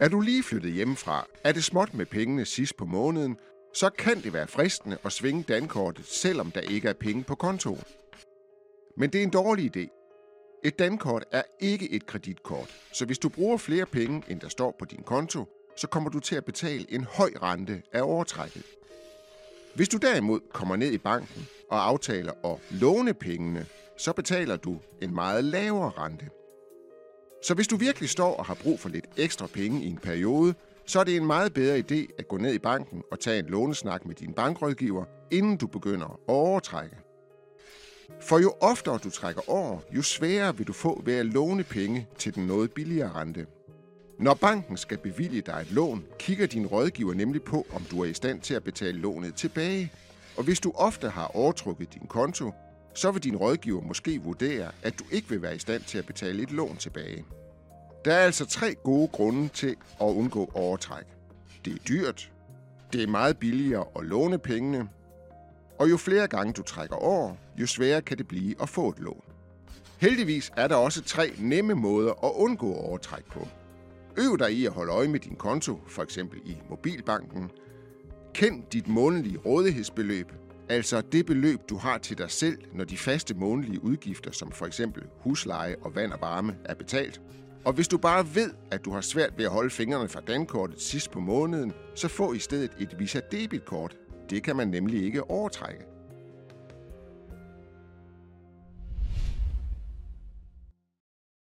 Er du lige flyttet hjemmefra, er det småt med pengene sidst på måneden, så kan det være fristende at svinge dankortet, selvom der ikke er penge på kontoen. Men det er en dårlig idé. Et dankort er ikke et kreditkort, så hvis du bruger flere penge, end der står på din konto, så kommer du til at betale en høj rente af overtrækket. Hvis du derimod kommer ned i banken og aftaler at låne pengene, så betaler du en meget lavere rente. Så hvis du virkelig står og har brug for lidt ekstra penge i en periode, så er det en meget bedre idé at gå ned i banken og tage en lånesnak med din bankrådgiver, inden du begynder at overtrække. For jo oftere du trækker over, jo sværere vil du få ved at låne penge til den noget billigere rente. Når banken skal bevilge dig et lån, kigger din rådgiver nemlig på, om du er i stand til at betale lånet tilbage. Og hvis du ofte har overtrukket din konto, så vil din rådgiver måske vurdere, at du ikke vil være i stand til at betale et lån tilbage. Der er altså tre gode grunde til at undgå overtræk. Det er dyrt, det er meget billigere at låne pengene, og jo flere gange du trækker over, jo sværere kan det blive at få et lån. Heldigvis er der også tre nemme måder at undgå overtræk på. Øv dig i at holde øje med din konto, for eksempel i mobilbanken. Kend dit månedlige rådighedsbeløb, altså det beløb, du har til dig selv, når de faste månedlige udgifter, som for eksempel husleje og vand og varme, er betalt. Og hvis du bare ved, at du har svært ved at holde fingrene fra dankortet sidst på måneden, så få i stedet et Visa debitkort. Det kan man nemlig ikke overtrække.